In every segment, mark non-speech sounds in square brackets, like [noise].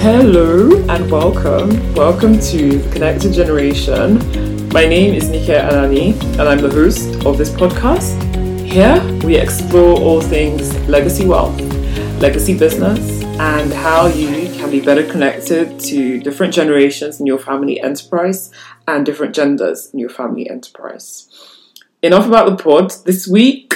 Hello and welcome. Welcome to the Connected Generation. My name is Nike Anani and I'm the host of this podcast. Here we explore all things legacy wealth, legacy business, and how you can be better connected to different generations in your family enterprise and different genders in your family enterprise. Enough about the pod. This week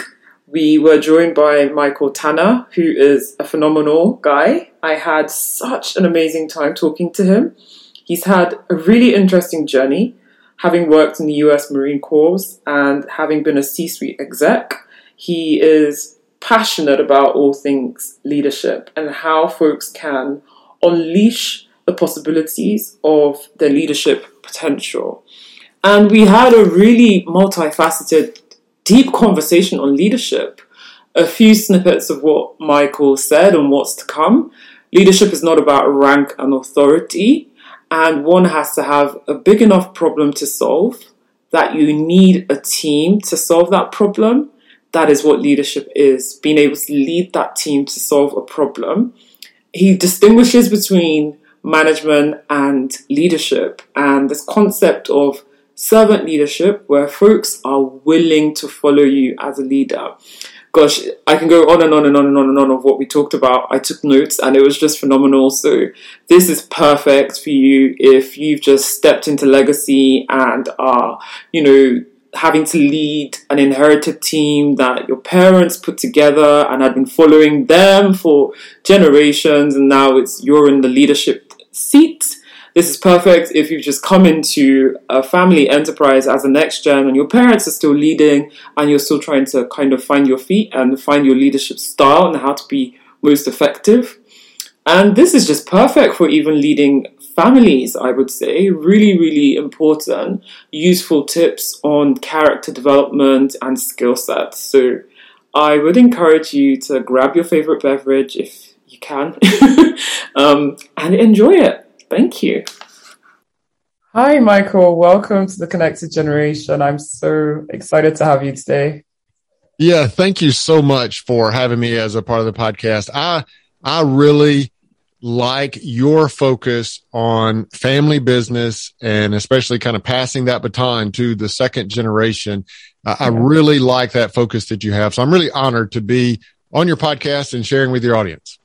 we were joined by Michael Tanner, who is a phenomenal guy. I had such an amazing time talking to him. He's had a really interesting journey, having worked in the US Marine Corps and having been a C suite exec. He is passionate about all things leadership and how folks can unleash the possibilities of their leadership potential. And we had a really multifaceted deep conversation on leadership. A few snippets of what Michael said and what's to come. Leadership is not about rank and authority, and one has to have a big enough problem to solve that you need a team to solve that problem. That is what leadership is being able to lead that team to solve a problem. He distinguishes between management and leadership, and this concept of servant leadership where folks are willing to follow you as a leader. Gosh, I can go on and on and on and on and on of what we talked about. I took notes and it was just phenomenal. So, this is perfect for you if you've just stepped into legacy and are, you know, having to lead an inherited team that your parents put together and had been following them for generations, and now it's you're in the leadership seat this is perfect if you've just come into a family enterprise as a next gen and your parents are still leading and you're still trying to kind of find your feet and find your leadership style and how to be most effective. And this is just perfect for even leading families, I would say. Really, really important, useful tips on character development and skill sets. So I would encourage you to grab your favorite beverage if you can [laughs] um, and enjoy it. Thank you. Hi, Michael. Welcome to the Connected Generation. I'm so excited to have you today. Yeah, thank you so much for having me as a part of the podcast. I I really like your focus on family business and especially kind of passing that baton to the second generation. Yeah. I really like that focus that you have. So I'm really honored to be on your podcast and sharing with your audience.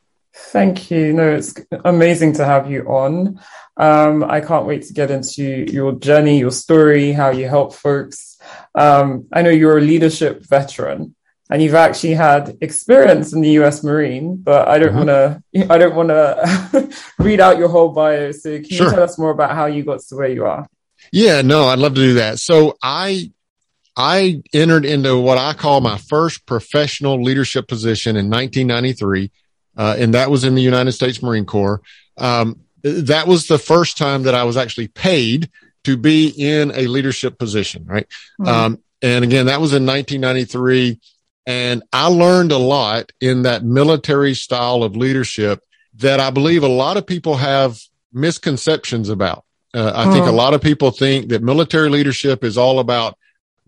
Thank you. No, it's amazing to have you on. Um, I can't wait to get into your journey, your story, how you help folks. Um, I know you're a leadership veteran and you've actually had experience in the US Marine, but I don't mm-hmm. want to, I don't want to [laughs] read out your whole bio. So can sure. you tell us more about how you got to where you are? Yeah, no, I'd love to do that. So I, I entered into what I call my first professional leadership position in 1993 uh, and that was in the United States Marine Corps. Um, that was the first time that I was actually paid to be in a leadership position, right? Mm-hmm. Um, and again, that was in 1993. And I learned a lot in that military style of leadership that I believe a lot of people have misconceptions about. Uh, I think a mm-hmm. lot of people think that military leadership is all about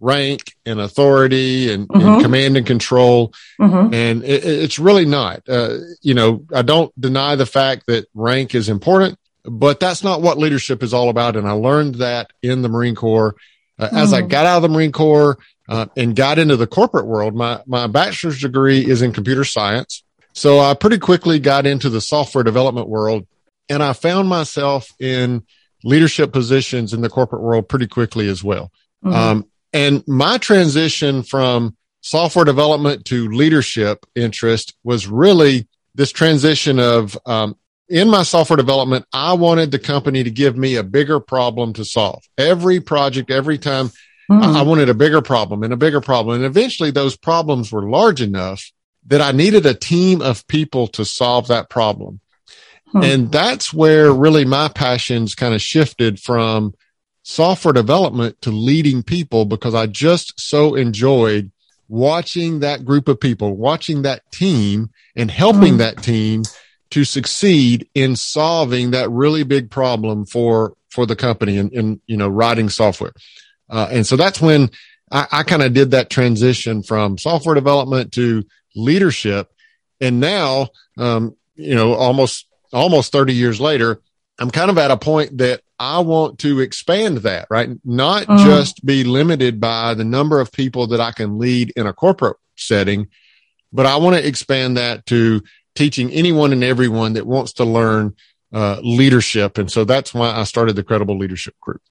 rank and authority and, mm-hmm. and command and control. Mm-hmm. And it, it's really not. Uh, you know, I don't deny the fact that rank is important, but that's not what leadership is all about. And I learned that in the Marine Corps. Uh, mm-hmm. As I mm. got out of the Marine Corps uh, and got into the corporate world, my, my bachelor's degree is in computer science. So I pretty quickly got into the software development world and I found myself in leadership positions in the corporate world pretty quickly as well. Mm-hmm. Um, and my transition from software development to leadership interest was really this transition of, um, in my software development, I wanted the company to give me a bigger problem to solve. Every project, every time mm-hmm. I, I wanted a bigger problem and a bigger problem. And eventually those problems were large enough that I needed a team of people to solve that problem. Hmm. And that's where really my passions kind of shifted from software development to leading people because I just so enjoyed watching that group of people, watching that team and helping mm. that team to succeed in solving that really big problem for, for the company and, in you know, writing software. Uh, and so that's when I, I kind of did that transition from software development to leadership. And now, um, you know, almost almost 30 years later, I'm kind of at a point that I want to expand that, right? Not mm. just be limited by the number of people that I can lead in a corporate setting, but I want to expand that to teaching anyone and everyone that wants to learn uh, leadership. And so that's why I started the Credible Leadership Group.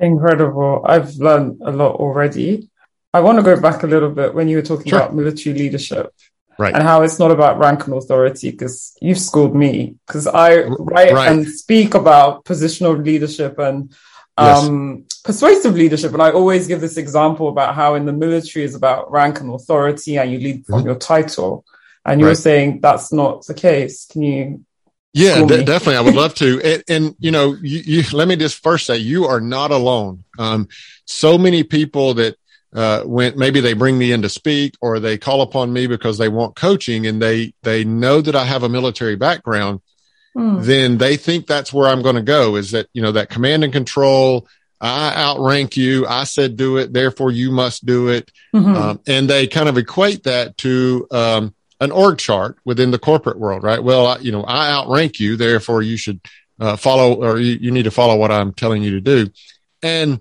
Incredible. I've learned a lot already. I want to go back a little bit when you were talking sure. about military leadership. Right. And how it's not about rank and authority because you've schooled me because I write right. and speak about positional leadership and um, yes. persuasive leadership. And I always give this example about how in the military is about rank and authority and you lead from mm-hmm. your title. And you're right. saying that's not the case. Can you yeah, d- definitely. I would love to. [laughs] And, and you know, you, you, let me just first say you are not alone. Um, so many people that, uh, when maybe they bring me in to speak or they call upon me because they want coaching and they, they know that I have a military background, mm. then they think that's where I'm going to go is that, you know, that command and control. I outrank you. I said do it. Therefore you must do it. Mm-hmm. Um, and they kind of equate that to, um, an org chart within the corporate world, right? Well, I, you know, I outrank you, therefore you should uh, follow or you, you need to follow what I'm telling you to do. And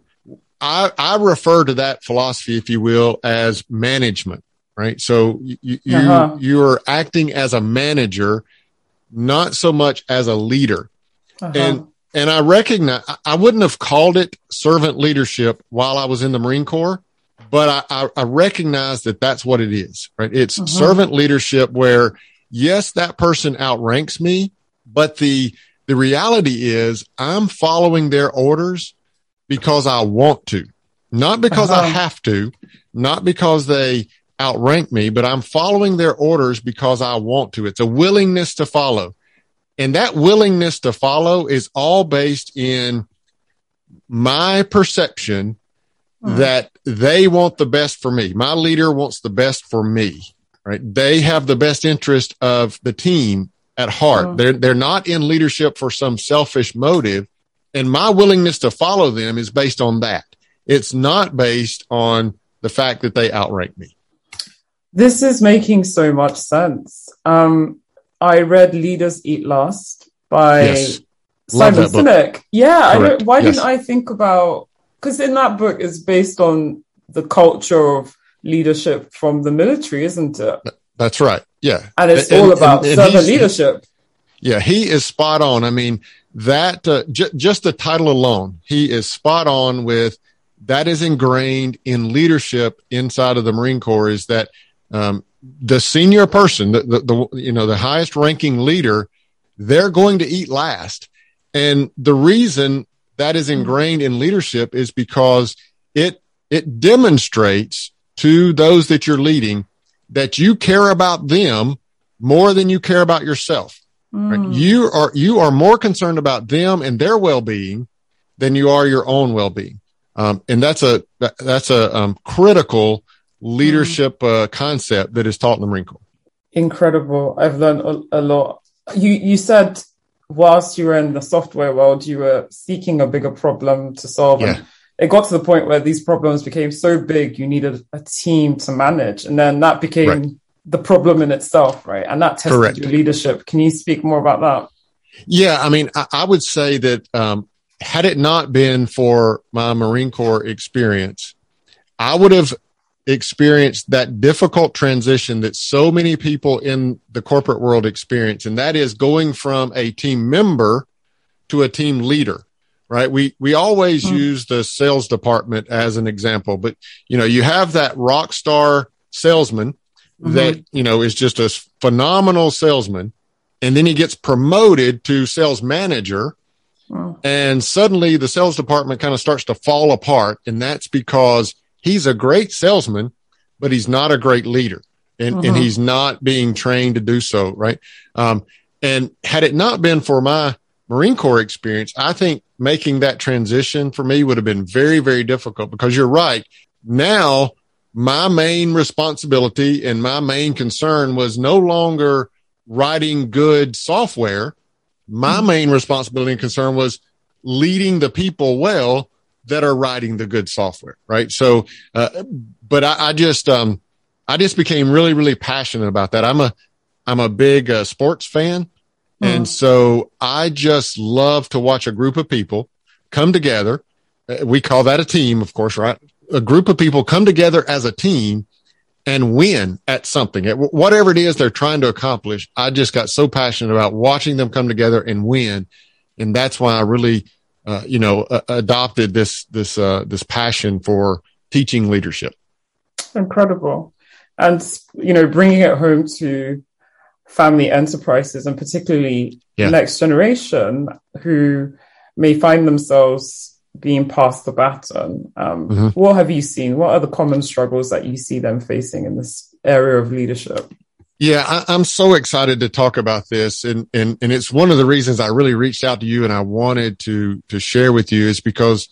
I, I refer to that philosophy, if you will, as management, right? So you, you, uh-huh. you are acting as a manager, not so much as a leader. Uh-huh. And, and I recognize I wouldn't have called it servant leadership while I was in the Marine Corps but I, I, recognize that that's what it is, right? It's mm-hmm. servant leadership where yes, that person outranks me, but the, the reality is I'm following their orders because I want to, not because uh-huh. I have to, not because they outrank me, but I'm following their orders because I want to. It's a willingness to follow. And that willingness to follow is all based in my perception Hmm. that they want the best for me. My leader wants the best for me, right? They have the best interest of the team at heart. Hmm. They're, they're not in leadership for some selfish motive. And my willingness to follow them is based on that. It's not based on the fact that they outrank me. This is making so much sense. Um, I read Leaders Eat Last by yes. Simon Sinek. Yeah, I don't, why yes. didn't I think about because in that book is based on the culture of leadership from the military, isn't it? That's right. Yeah. And it's and, all about and, and servant leadership. Yeah, he is spot on. I mean, that uh, j- just the title alone, he is spot on with that is ingrained in leadership inside of the Marine Corps is that um, the senior person, the, the, the, you know, the highest ranking leader, they're going to eat last. And the reason that is ingrained in leadership is because it, it demonstrates to those that you're leading that you care about them more than you care about yourself. Mm. Right? You are, you are more concerned about them and their well-being than you are your own well-being. Um, and that's a, that's a um, critical leadership uh, concept that is taught in the Marine Corps. Incredible. I've learned a, a lot. You, you said whilst you were in the software world, you were seeking a bigger problem to solve. Yeah. And it got to the point where these problems became so big, you needed a team to manage. And then that became right. The problem in itself, right? And that tested Correct. your leadership. Can you speak more about that? Yeah. I mean, I, I would say that, um, had it not been for my Marine Corps experience, I would have experienced that difficult transition that so many people in the corporate world experience. And that is going from a team member to a team leader, right? We, we always mm-hmm. use the sales department as an example, but you know, you have that rock star salesman mm-hmm. that, you know, is just a phenomenal salesman. And then he gets promoted to sales manager. And suddenly the sales department kind of starts to fall apart. And that's because he's a great salesman, but he's not a great leader and, and uh-huh. he's not being trained to do so. Right. Um, and had it not been for my Marine Corps experience, I think making that transition for me would have been very, very difficult because you're right. Now my main responsibility and my main concern was no longer writing good software. My mm-hmm. main responsibility and concern was leading the people well that are writing the good software, right? So, uh, but I, I just, um, I just became really, really passionate about that. I'm a, I'm a big uh, sports fan. Mm-hmm. And so I just love to watch a group of people come together. Uh, we call that a team, of course, right? A group of people come together as a team and win at something, at whatever it is they're trying to accomplish. I just got so passionate about watching them come together and win. And that's why I really, uh, you know, uh, adopted this, this, uh, this passion for teaching leadership. Incredible. And, you know, bringing it home to family enterprises and particularly yeah. next generation who may find themselves being passed the baton. Um, mm-hmm. What have you seen? What are the common struggles that you see them facing in this area of leadership? Yeah, I, am so excited to talk about this, and and and it's one of the reasons I really reached out to you and I wanted to to share with you is because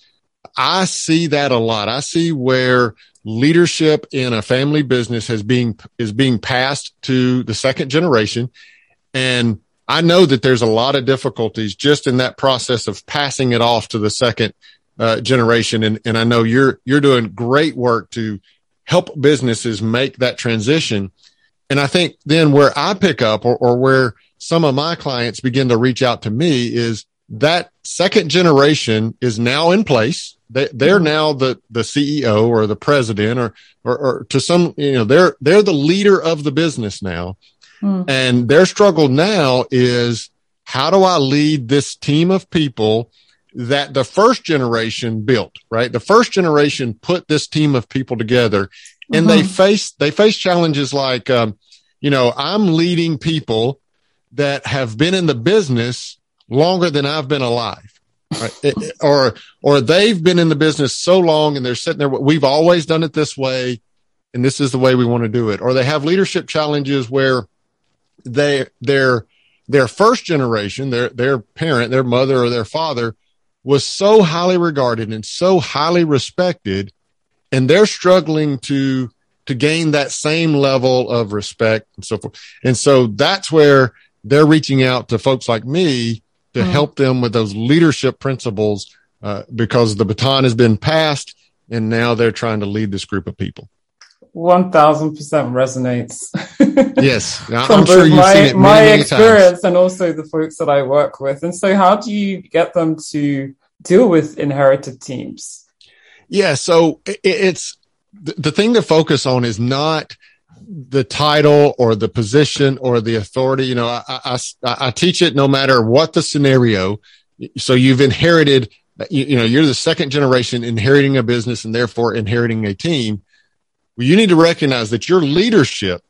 I see that a lot. I see where leadership in a family business has being is being passed to the second generation, and I know that there's a lot of difficulties just in that process of passing it off to the second uh, generation. And, and I know you're, you're doing great work to help businesses make that transition. And I think then where I pick up or, or where some of my clients begin to reach out to me is that second generation is now in place. They, they're mm-hmm. now the, the CEO or the president or, or, or to some, you know, they're, they're the leader of the business now. Mm. And their struggle now is how do I lead this team of people that the first generation built, right? The first generation put this team of people together and mm-hmm. they face, they face challenges like, um, you know, I'm leading people that have been in the business longer than I've been alive. Right? it, or, or they've been in the business so long and they're sitting there. We've always done it this way. And this is the way we want to do it. Or they have leadership challenges where they, their, their first generation, their, their parent, their mother or their father was so highly regarded and so highly respected and they're struggling to to gain that same level of respect and so forth and so that's where they're reaching out to folks like me to mm-hmm. help them with those leadership principles uh, because the baton has been passed and now they're trying to lead this group of people 1000% resonates. yes. [laughs] From I'm sure my, many, my many experience times. and also the folks that I work with. And so, how do you get them to deal with inherited teams? Yeah. So, it's the thing to focus on is not the title or the position or the authority. You know, I, I, I teach it no matter what the scenario. So, you've inherited, you, you know, you're the second generation inheriting a business and therefore inheriting a team well, you need to recognize that your leadership,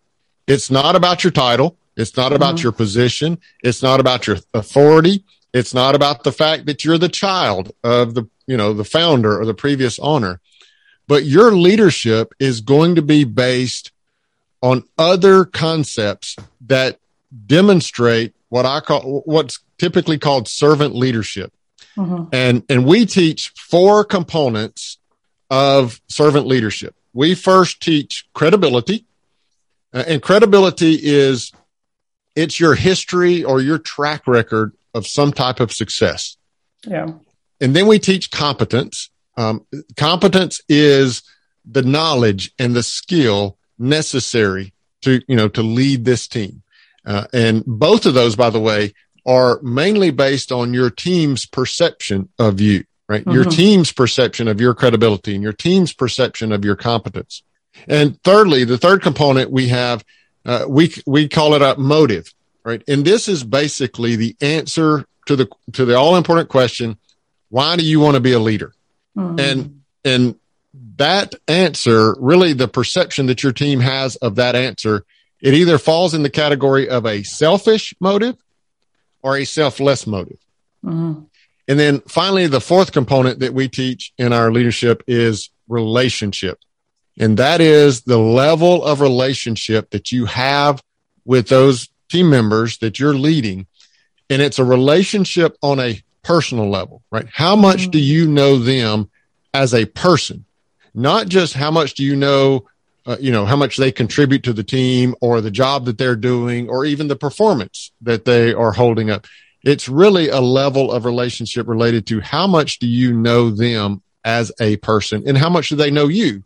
it's not about your title. It's not about mm-hmm. your position. It's not about your authority. It's not about the fact that you're the child of the, you know, the founder or the previous owner, but your leadership is going to be based on other concepts that demonstrate what I call what's typically called servant leadership. Mm-hmm. And, and we teach four components of servant leadership we first teach credibility. Uh, and credibility is it's your history or your track record of some type of success. Yeah. And then we teach competence. Um, competence is the knowledge and the skill necessary to, you know, to lead this team. Uh, and both of those, by the way, are mainly based on your team's perception of you right? Mm-hmm. Your team's perception of your credibility and your team's perception of your competence. And thirdly, the third component we have, uh, we, we call it a motive, right? And this is basically the answer to the, to the all important question. Why do you want to be a leader? Mm-hmm. And, and that answer, really the perception that your team has of that answer, it either falls in the category of a selfish motive or a selfless motive. Mm-hmm. And then finally, the fourth component that we teach in our leadership is relationship. And that is the level of relationship that you have with those team members that you're leading. And it's a relationship on a personal level, right? How much do you know them as a person? Not just how much do you know, uh, you know, how much they contribute to the team or the job that they're doing or even the performance that they are holding up. It's really a level of relationship related to how much do you know them as a person and how much do they know you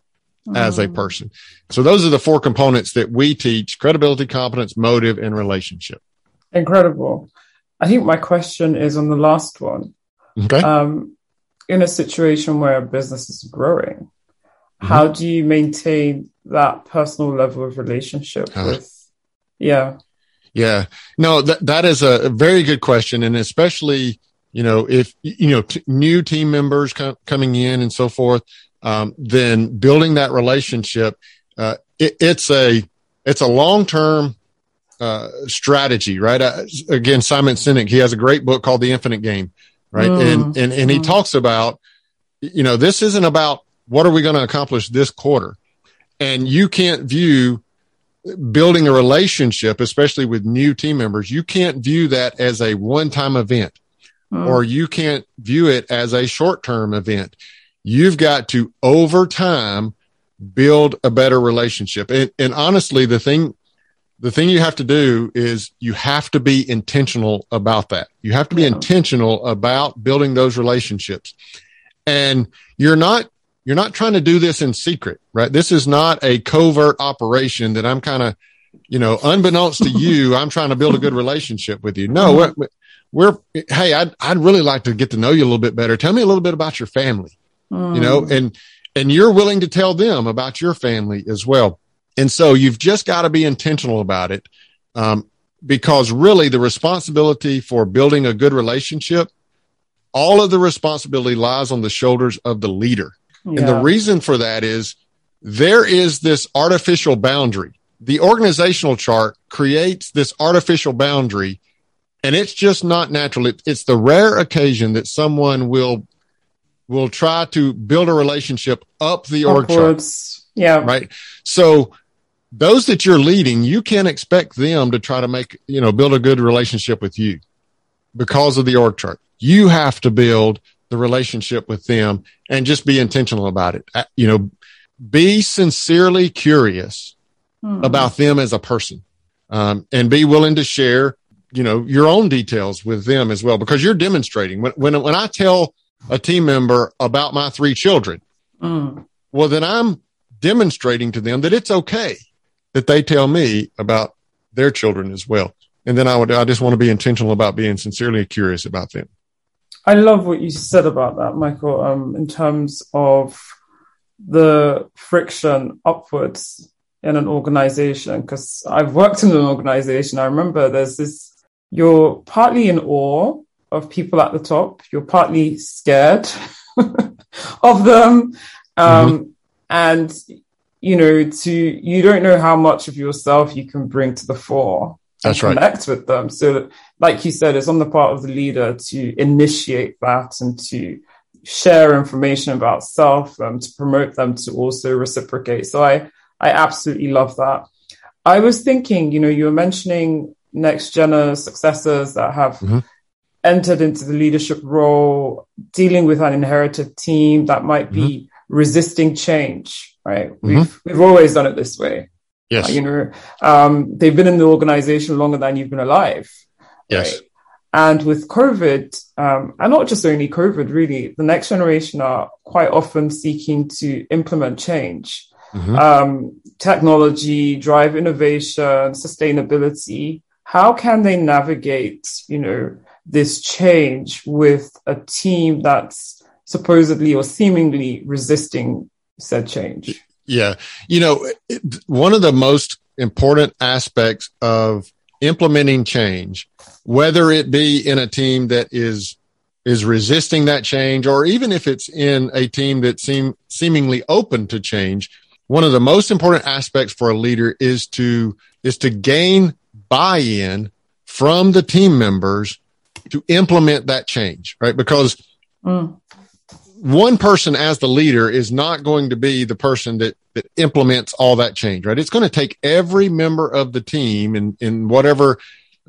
as a mm. person. So those are the four components that we teach credibility, competence, motive, and relationship. Incredible. I think my question is on the last one. Okay. Um, in a situation where a business is growing, Mm-hmm. how do you maintain that personal level of relationship Ah. with? Yeah. Yeah, no, that that is a very good question, and especially you know if you know t- new team members com- coming in and so forth, um, then building that relationship, uh, it, it's a it's a long term uh, strategy, right? Uh, again, Simon Sinek, he has a great book called The Infinite Game, right? Mm. And and and he Mm. talks about, you know, this isn't about what are we going to accomplish this quarter, and you can't view building a relationship, especially with new team members, you can't view that as a one time event Mm. or you can't view it as a short term event. You've got to over time build a better relationship. And, and honestly, the thing, the thing you have to do is you have to be intentional about that. You have to be Yeah. intentional about building those relationships. And you're not, you're not trying to do this in secret, right? This is not a covert operation that I'm kind of, you know, unbeknownst to you, [laughs] I'm trying to build a good relationship with you. No, we're, we're hey, I'd, I'd really like to get to know you a little bit better. Tell me a little bit about your family, you know, Mm. and, and you're willing to tell them about your family as well. And so you've just got to be intentional about it. Um, because really the responsibility for building a good relationship, all of the responsibility lies on the shoulders of the leader. And the reason for that is there is this artificial boundary. The organizational chart creates this artificial boundary and it's just not natural. It, it's the rare occasion that someone will, will try to build a relationship up the org chart, Yeah. right? So those that you're leading, you can't expect them to try to make, you know, build a good relationship with you because of the org chart. You have to build the relationship with them and just be intentional about it. Uh, You know, be sincerely curious Mm. about them as a person, um, and be willing to share, you know, your own details with them as well, because you're demonstrating when, when, when I tell a team member about my three children, Mm. well, then I'm demonstrating to them that it's okay that they tell me about their children as well. And then I would, I just want to be intentional about being sincerely curious about them. I love what you said about that, Michael, um, in terms of the friction upwards in an organization. Because I've worked in an organization. I remember there's this, you're partly in awe of people at the top, you're partly scared [laughs] of them. Um, And, you know, to, you don't know how much of yourself you can bring to the fore. That's right. Connect with them. So, like you said, it's on the part of the leader to initiate that and to share information about self, um, to promote them to also reciprocate. So I, I absolutely love that. I was thinking, you know, you were mentioning next gen successors that have Mhm. entered into the leadership role, dealing with an inherited team that might be resisting change, right? We've, we've always done it this way. Yes. You know, um, they've been in the organization longer than you've been alive. yes. right? And with COVID, um, and not just only COVID, really, the next generation are quite often seeking to implement change, Mhm. um, technology, drive innovation, sustainability. How can they navigate, you know, this change with a team that's supposedly or seemingly resisting said change? Yeah. You know, one of the most important aspects of implementing change, whether it be in a team that is is resisting that change or even if it's in a team that seem seemingly open to change, one of the most important aspects for a leader is to is to gain buy-in from the team members to implement that change, right? Because Mm, one person as the leader is not going to be the person that that implements all that change, right? It's going to take every member of the team in in whatever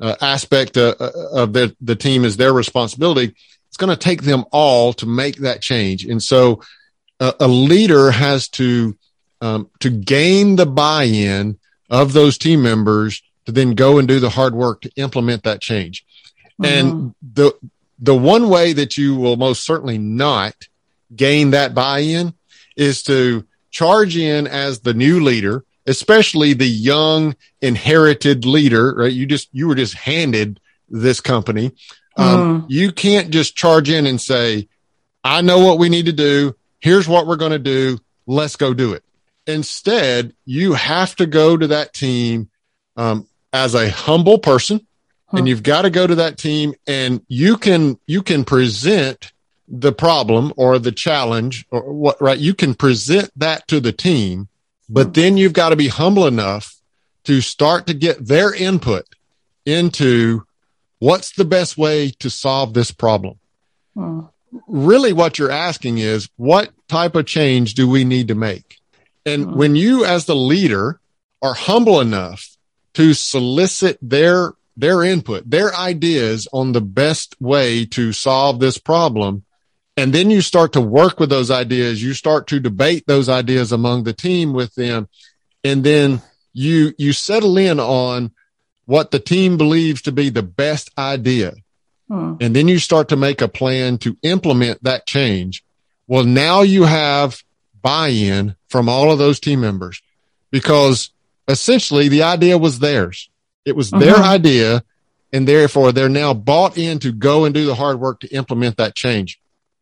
uh, aspect uh, uh, of the the team is their responsibility. It's going to take them all to make that change, and so uh, a leader has to um, to gain the buy-in of those team members to then go and do the hard work to implement that change. mhm. And the the one way that you will most certainly not gain that buy-in is to charge in as the new leader, especially the young inherited leader, right? You just you were just handed this company. Um, You can't just charge in and say, I know what we need to do. Here's what we're going to do. Let's go do it. Instead, you have to go to that team um, as a humble person, and you've got to go to that team, and you can you can present the problem or the challenge or what right. You can present that to the team, but mm-hmm. then you've got to be humble enough to start to get their input into what's the best way to solve this problem. Mm. Really, what you're asking is what type of change do we need to make? And mm. when you, as the leader, are humble enough to solicit their their input, their ideas on the best way to solve this problem, and then you start to work with those ideas, you start to debate those ideas among the team with them, and then you you settle in on what the team believes to be the best idea. Hmm. And then you start to make a plan to implement that change. Well, now you have buy-in from all of those team members because essentially the idea was theirs. It was their uh-huh. idea and therefore they're now bought in to go and do the hard work to implement that change.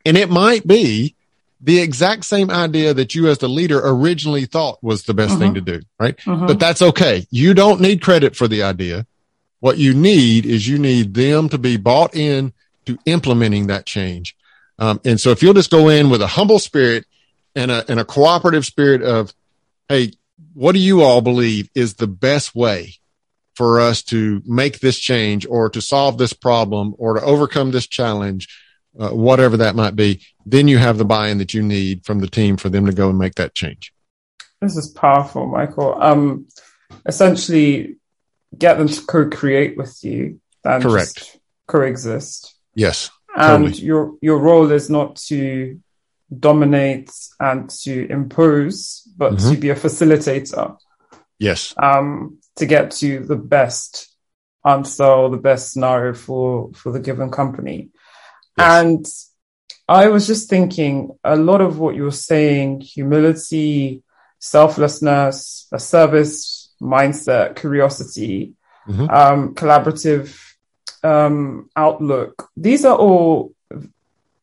And it might be the exact same idea that you as the leader originally thought was the best thing to do, right? But that's okay. You don't need credit for the idea. What you need is you need them to be bought in to implementing that change. Um, and so if you'll just go in with a humble spirit and a, and a cooperative spirit of, Hey, what do you all believe is the best way for us to make this change or to solve this problem or to overcome this challenge? Uh, whatever that might be, then you have the buy-in that you need from the team for them to go and make that change. This is powerful, Michael. Um, essentially, get them to co-create with you And Correct. coexist. Yes. And Totally. your your role is not to dominate and to impose, but Mm-hmm. to be a facilitator Yes. um, to get to the best answer or the best scenario for for the given company. Yes. And I was just thinking a lot of what you're saying, humility, selflessness, a service mindset, curiosity, Mhm. um, collaborative um, outlook. These are all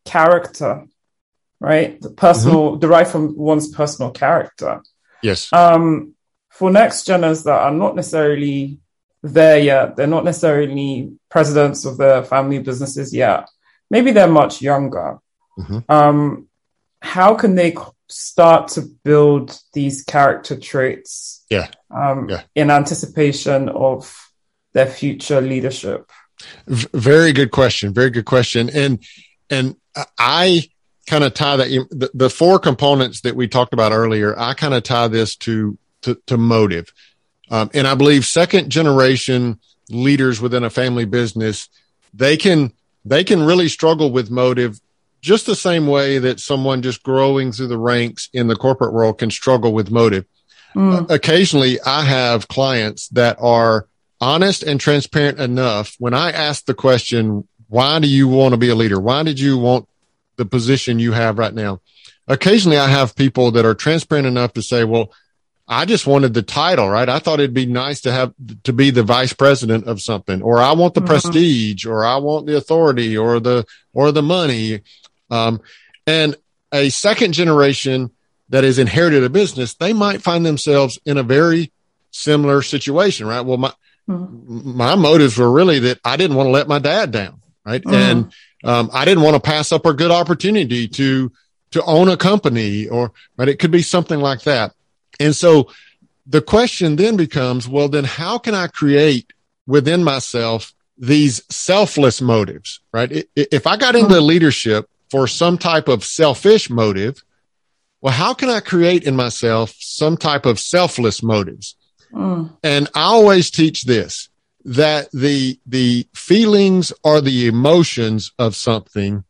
character, right? The personal derived from one's personal character Yes. um, for next geners that are not necessarily there yet, they're not necessarily presidents of their family businesses yet. Maybe they're much younger. Mhm. Um, how can they start to build these character traits Yeah. um, Yeah. in anticipation of their future leadership? V- very good question. Very good question. And, and I kind of tie that, the, the four components that we talked about earlier, I kind of tie this to, to, to motive. Um, and I believe second generation leaders within a family business, they can, they can really struggle with motive just the same way that someone just growing through the ranks in the corporate world can struggle with motive. Mm, occasionally I have clients that are honest and transparent enough when I ask the question, why do you want to be a leader? Why did you want the position you have right now? Occasionally I have people that are transparent enough to say, well, I just wanted the title, right? I thought it'd be nice to have to be the vice president of something, or I want the Mhm. prestige, or I want the authority, or the or the money. Um, and a second generation that has inherited a business, they might find themselves in a very similar situation, right? Well, my Mhm. my motives were really that I didn't want to let my dad down, right? Mhm. And um, I didn't want to pass up a good opportunity to to own a company, or right, it could be something like that. And so the question then becomes, well, then how can I create within myself these selfless motives, right? If I got into leadership for some type of selfish motive, well, how can I create in myself some type of selfless motives? mm, And I always teach this that the, the feelings or the emotions of something,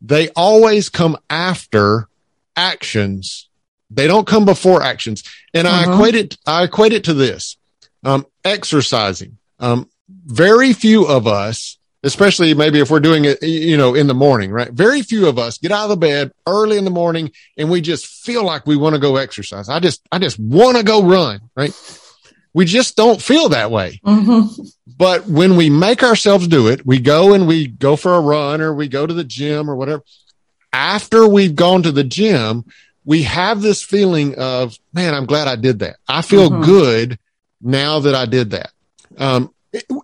they always come after actions. They don't come before actions. And I Mhm. equate it, I equate it to this, um, exercising. Um, very few of us, especially maybe if we're doing it, you know, in the morning, right? Very few of us get out of the bed early in the morning and we just feel like we want to go exercise. I just, I just want to go run, right? we just don't feel that way. Mm-hmm. But when we make ourselves do it, we go and we go for a run or we go to the gym or whatever. After we've gone to the gym, we have this feeling of, man, I'm glad I did that. I feel Mhm. good now that I did that. Um,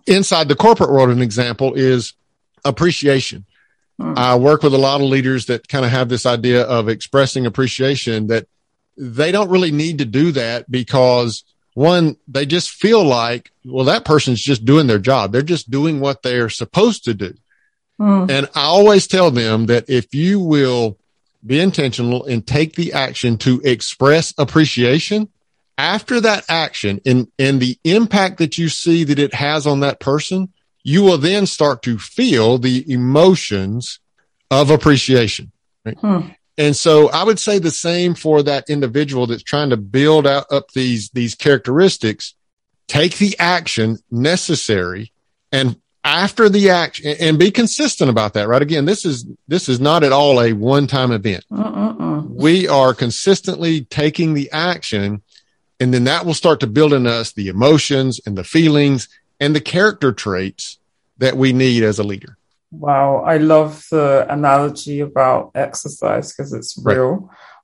inside the corporate world, an example is appreciation. Hmm. I work with a lot of leaders that kind of have this idea of expressing appreciation that they don't really need to do that because one, they just feel like, well, that person's just doing their job. They're just doing what they're supposed to do. Mm. And I always tell them that if you will be intentional and take the action to express appreciation after that action and, and the impact that you see that it has on that person, you will then start to feel the emotions of appreciation. Right? Hmm. And so I would say the same for that individual that's trying to build out up these, these characteristics. Take the action necessary and after the action and be consistent about that, right? Again, this is, this is not at all a one time event. Mm-mm-mm. We are consistently taking the action and then that will start to build in us the emotions and the feelings and the character traits that we need as a leader. Wow, I love the analogy about exercise because it's Right.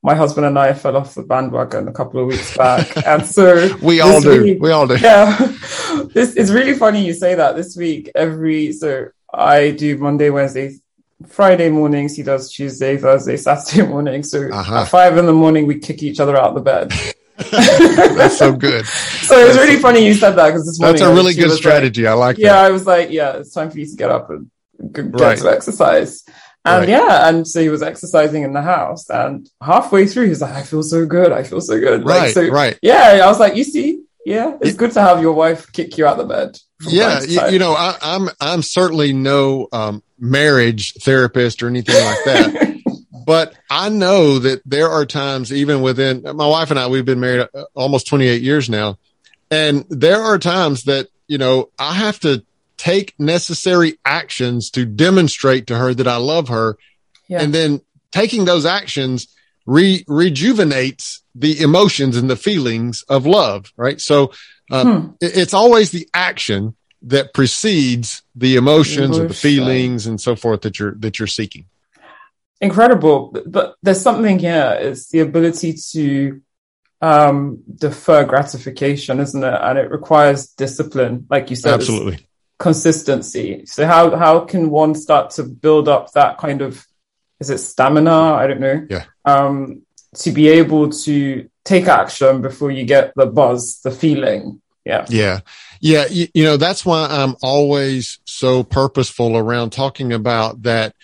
My husband and I fell off the bandwagon a couple of weeks back, and so [laughs] We all do. really- we all do. yeah, [laughs] this is really funny you say that. This week, every so I do Monday, Wednesday, Friday mornings. He does Tuesday, Thursday, [laughs] Saturday morning. So Uh-huh. at five in the morning, we kick each other out of the bed. That's so good. So it's really funny you said that because this morning That's a really good was like- strategy. I like it. yeah, that. I was like, yeah, it's time for you to get up and get Right. to exercise. And Right. yeah, and so he was exercising in the house, and halfway through, he's like, I feel so good. I feel so good. Like, Right. so, right. yeah, I was like, you see, yeah, it's good to have your wife kick you out of bed. Yeah. You, you know, I, I'm, I'm certainly no, um, marriage therapist or anything like that. [laughs] but I know that there are times even within my wife and I, we've been married uh, almost 28 years now. And there are times that, you know, I have to take necessary actions to demonstrate to her that I love her. Yeah. And then taking those actions re- rejuvenates the emotions and the feelings of love. Right. So, um, Hmm. it- it's always the action that precedes the emotions or the feelings and so forth that you're, that you're seeking. incredible but there's something here it's the ability to um defer gratification isn't it and it requires discipline like you said it's consistency so how how can one start to build up that kind of is it stamina i don't know Yeah. um to be able to take action before you get the buzz the feeling yeah Yeah. Yeah. You, you know, that's why I'm always so purposeful around talking about that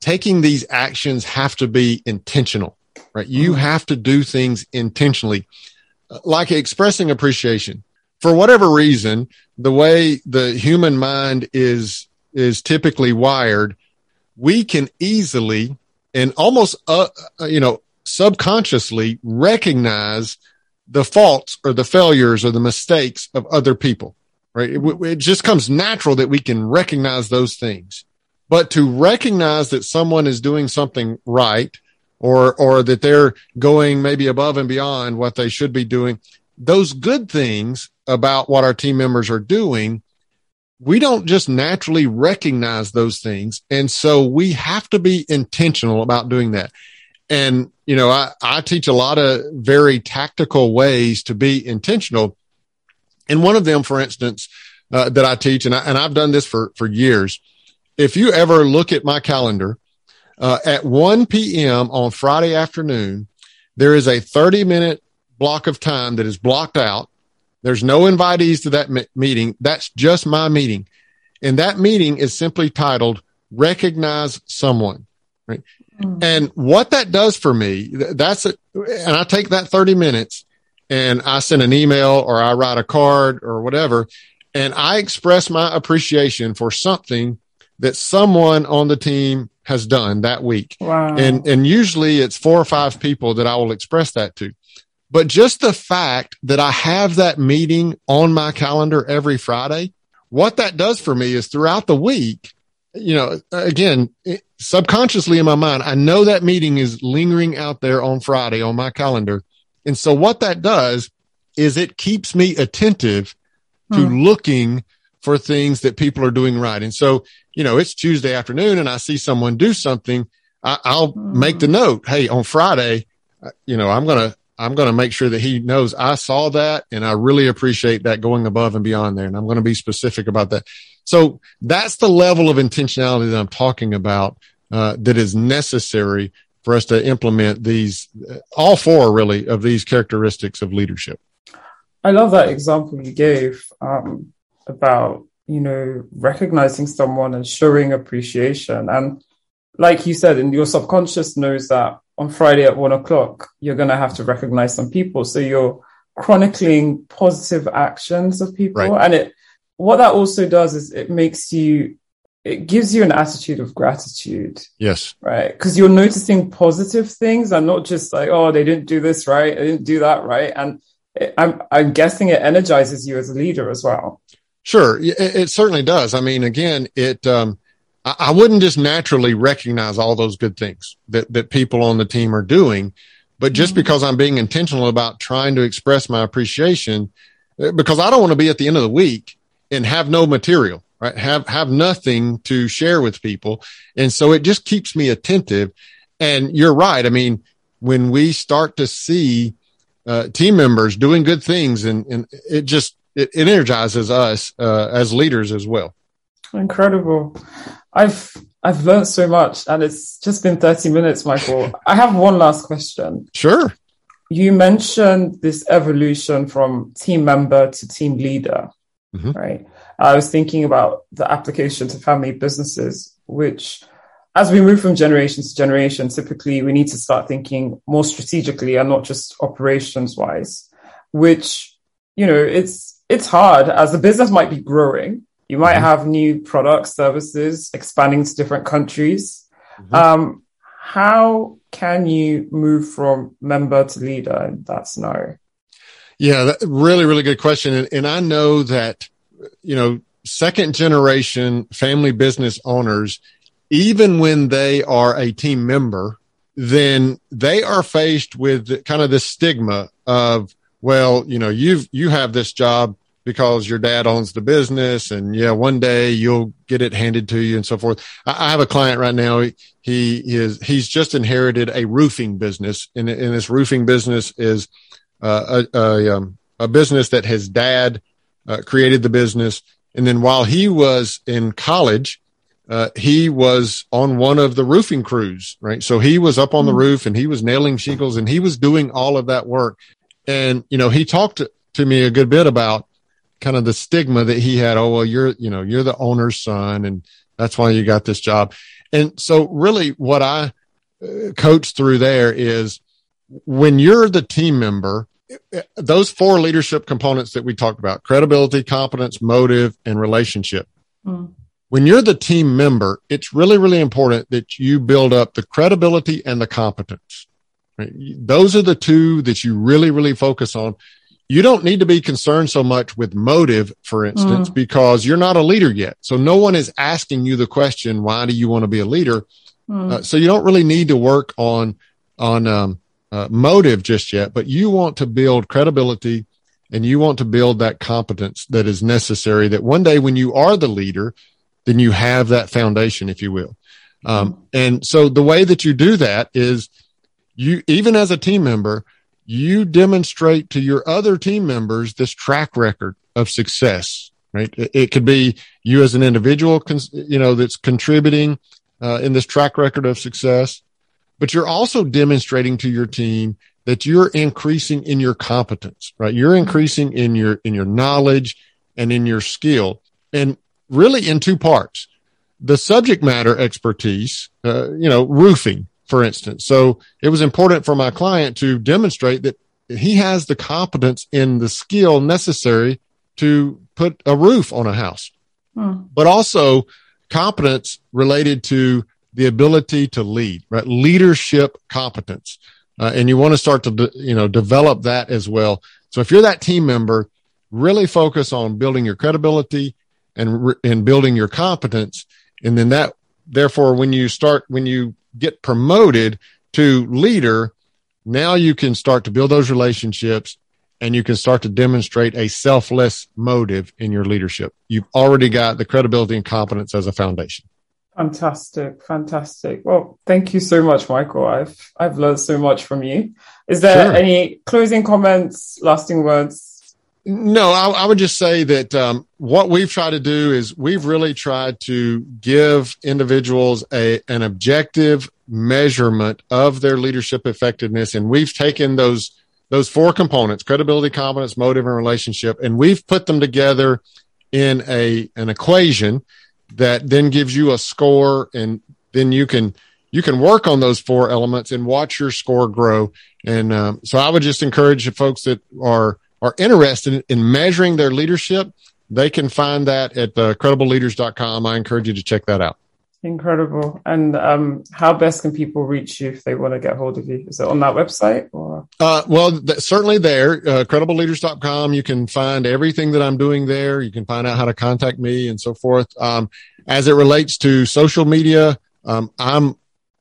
taking these actions have to be intentional, right? You Mhm. have to do things intentionally, like expressing appreciation for whatever reason, the way the human mind is, is typically wired. We can easily and almost, uh, uh, you know, subconsciously recognize the faults or the failures or the mistakes of other people, right? It, it just comes natural that we can recognize those things. But to recognize that someone is doing something right or, or that they're going maybe above and beyond what they should be doing, those good things about what our team members are doing, we don't just naturally recognize those things. And so we have to be intentional about doing that. And, you know, I, I teach a lot of very tactical ways to be intentional. And one of them, for instance, uh, that I teach, and, I, and I've done this for, for years. If you ever look at my calendar, uh, at 1 p.m. on Friday afternoon, there is a 30 minute block of time that is blocked out. There's no invitees to that me- meeting. That's just my meeting. And that meeting is simply titled recognize someone. Mm. And what that does for me, that's it. And I take that 30 minutes and I send an email or I write a card or whatever. And I express my appreciation for something that someone on the team has done that week. wow And, and usually it's four or five people that I will express that to. But just the fact that I have that meeting on my calendar every Friday, what that does for me is throughout the week, you know, again, subconsciously in my mind, I know that meeting is lingering out there on Friday on my calendar. And so what that does is it keeps me attentive to Hmm. looking for things that people are doing right. And so, you know, it's Tuesday afternoon and I see someone do something. I, I'll Hmm. make the note. Hey, on Friday, uh, you know, I'm going to, I'm going to make sure that he knows I saw that and I really appreciate that going above and beyond there. And I'm going to be specific about that. So that's the level of intentionality that I'm talking about, uh, that is necessary for us to implement these, uh, all four really of these characteristics of leadership. I love that example you gave um, about you know recognizing someone and showing appreciation. And like you said, and your subconscious knows that on Friday at one o'clock you're going to have to recognize some people. So you're chronicling positive actions of people, Right. and it what that also does is it makes you it gives you an attitude of gratitude Yes. right? Because you're noticing positive things and not just like, oh, they didn't do this right, they didn't do that right, and it, I'm I'm guessing it energizes you as a leader as well. Sure, it, it certainly does. I mean, again, it. Um, I, I wouldn't just naturally recognize all those good things that that people on the team are doing, but just Mhm. because I'm being intentional about trying to express my appreciation, uh, because I don't want to be at the end of the week and have no material, right? Have have nothing to share with people, and so it just keeps me attentive. And you're right. I mean, when we start to see uh, team members doing good things, and and it just it, it energizes us uh, as leaders as well. Incredible. I've I've learned so much, and it's just been 30 minutes, Michael. I have one last question. Sure. You mentioned this evolution from team member to team leader, Mhm. right? I was thinking about the application to family businesses, which, as we move from generation to generation, typically we need to start thinking more strategically and not just operations wise, which, you know, it's, it's hard as the business might be growing. You might Mhm. have new products, services, expanding to different countries. Mhm. Um, how can you move from member to leader in that scenario? Yeah, that, really, really good question. And, and I know that, you know, second generation family business owners, even when they are a team member, then they are faced with kind of the stigma of, well, you know, you've, you have this job because your dad owns the business and yeah, one day you'll get it handed to you and so forth. I, I have a client right now. He, he is, he's just inherited a roofing business and, and this roofing business is, uh, a, a, um, a business that his dad uh, created the business. And then while he was in college, uh, he was on one of the roofing crews, right? So he was up on the Hmm. roof and he was nailing shingles and he was doing all of that work. And, you know, he talked to, to me a good bit about kind of the stigma that he had. Oh, well, you're, you know, you're the owner's son and that's why you got this job. And so really what I uh, coach through there is when you're the team member, those four leadership components that we talked about credibility, competence, motive, and relationship. Mm. When you're the team member, it's really, really important that you build up the credibility and the competence. Right? Those are the two that you really, really focus on. You don't need to be concerned so much with motive, for instance, because you're not a leader yet. So no one is asking you the question, why do you want to be a leader? Mm. Uh, so you don't really need to work on on um, uh, motive just yet, but you want to build credibility and you want to build that competence that is necessary. That one day when you are the leader, then you have that foundation, if you will. Um, and so the way that you do that is you, even as a team member, you demonstrate to your other team members this track record of success. Right? It, it could be you as an individual, cons- you know, that's contributing uh, in this track record of success, but you're also demonstrating to your team that you're increasing in your competence, right? You're increasing in your, in your knowledge and in your skill and really in two parts. The subject matter expertise, uh, you know, roofing, for instance. So it was important for my client to demonstrate that he has the competence in the skill necessary to put a roof on a house Mm. but also competence related to the ability to lead, right? Leadership competence. Uh, and you want to start to, de- you know, develop that as well. So if you're that team member, really focus on building your credibility and, re- and building your competence. And then that, therefore, when you start, when you get promoted to leader, now you can start to build those relationships and you can start to demonstrate a selfless motive in your leadership. You've already got the credibility and competence as a foundation. Fantastic, fantastic. Well, thank you so much, Michael. I've I've learned so much from you. Is there sure. any closing comments, lasting words? No, I, I would just say that um, what we've tried to do is we've really tried to give individuals a an objective measurement of their leadership effectiveness, and we've taken those those four components: credibility, competence, motive, and relationship, and we've put them together in a an equation that then gives you a score and then you can you can work on those four elements and watch your score grow. And um, so i would just encourage the folks that are are interested in, in measuring their leadership they can find that at uh, credibleleaders.com i encourage you to check that out Incredible. And um, how best can people reach you if they want to get hold of you? Is it on that website or? Uh, well, th- certainly there, uh, credibleleaders.com. You can find everything that I'm doing there. You can find out how to contact me and so forth. Um, as it relates to social media, um, I'm,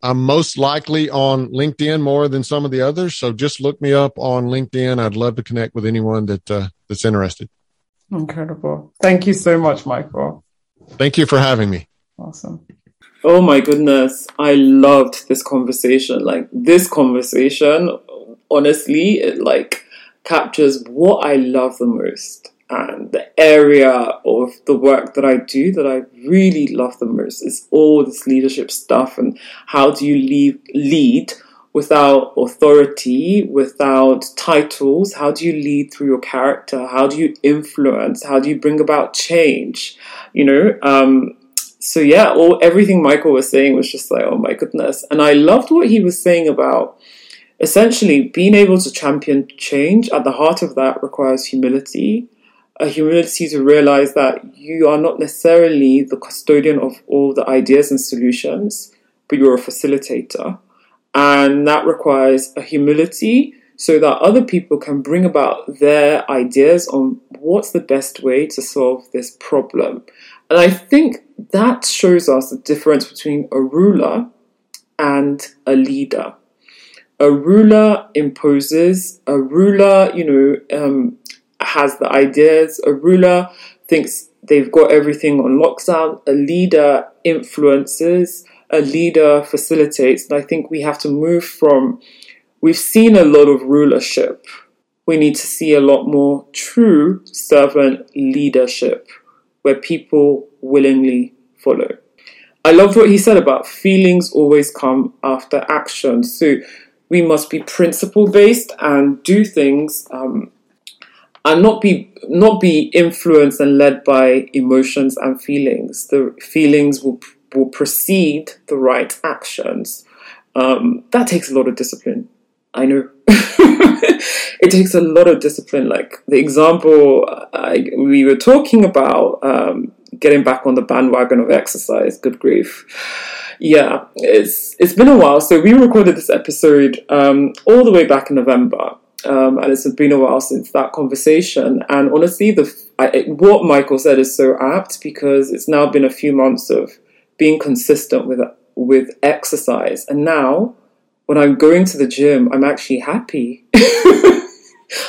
I'm most likely on LinkedIn more than some of the others. So just look me up on LinkedIn. I'd love to connect with anyone that, uh, that's interested. Incredible. Thank you so much, Michael. Thank you for having me. Awesome. Oh my goodness, I loved this conversation. Like this conversation, honestly, it like captures what I love the most. And the area of the work that I do that I really love the most is all this leadership stuff and how do you lead, lead without authority, without titles? How do you lead through your character? How do you influence? How do you bring about change? You know, um, so yeah, all everything Michael was saying was just like, oh my goodness. And I loved what he was saying about essentially being able to champion change. At the heart of that requires humility. A humility to realize that you are not necessarily the custodian of all the ideas and solutions, but you're a facilitator. And that requires a humility so that other people can bring about their ideas on what's the best way to solve this problem. And I think that shows us the difference between a ruler and a leader. A ruler imposes, a ruler, you know, um, has the ideas, a ruler thinks they've got everything on lockdown, a leader influences, a leader facilitates. And I think we have to move from, we've seen a lot of rulership. We need to see a lot more true servant leadership where people willingly follow. I loved what he said about feelings always come after action. So we must be principle based and do things um, and not be not be influenced and led by emotions and feelings. The feelings will will precede the right actions. Um, that takes a lot of discipline. I know. [laughs] it takes a lot of discipline. Like the example I, we were talking about, um, getting back on the bandwagon of exercise. Good grief. Yeah, it's it's been a while. So we recorded this episode um, all the way back in November, um, and it's been a while since that conversation. And honestly, the I, what Michael said is so apt because it's now been a few months of being consistent with with exercise, and now when I'm going to the gym, I'm actually happy. [laughs]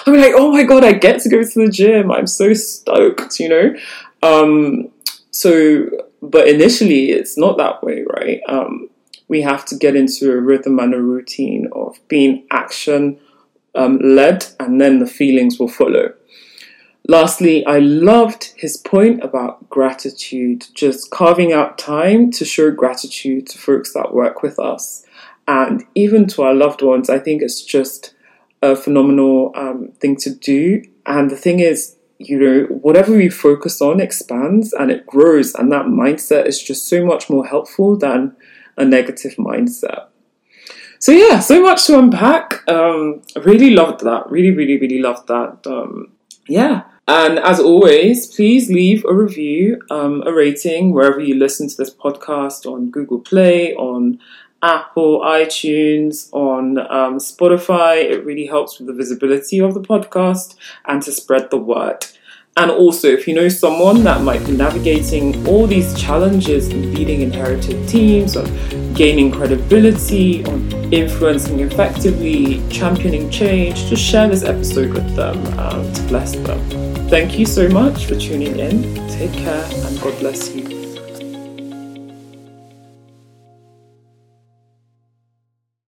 I'm like, oh my god, I get to go to the gym. I'm so stoked, you know. Um, so, but initially, it's not that way, right? Um, we have to get into a rhythm and a routine of being action um, led, and then the feelings will follow. Lastly, I loved his point about gratitude, just carving out time to show gratitude to folks that work with us and even to our loved ones. I think it's just a phenomenal um, thing to do. And the thing is, you know, whatever we focus on expands and it grows, and that mindset is just so much more helpful than a negative mindset. So yeah, so much to unpack. Um, really loved that. Really, really, really loved that. Um, yeah. And as always, please leave a review, um, a rating wherever you listen to this podcast on Google Play, on Apple, iTunes, on um, Spotify. It really helps with the visibility of the podcast and to spread the word. And also, if you know someone that might be navigating all these challenges in leading inherited teams, or gaining credibility, on influencing effectively, championing change, just share this episode with them to bless them. Thank you so much for tuning in. Take care and God bless you.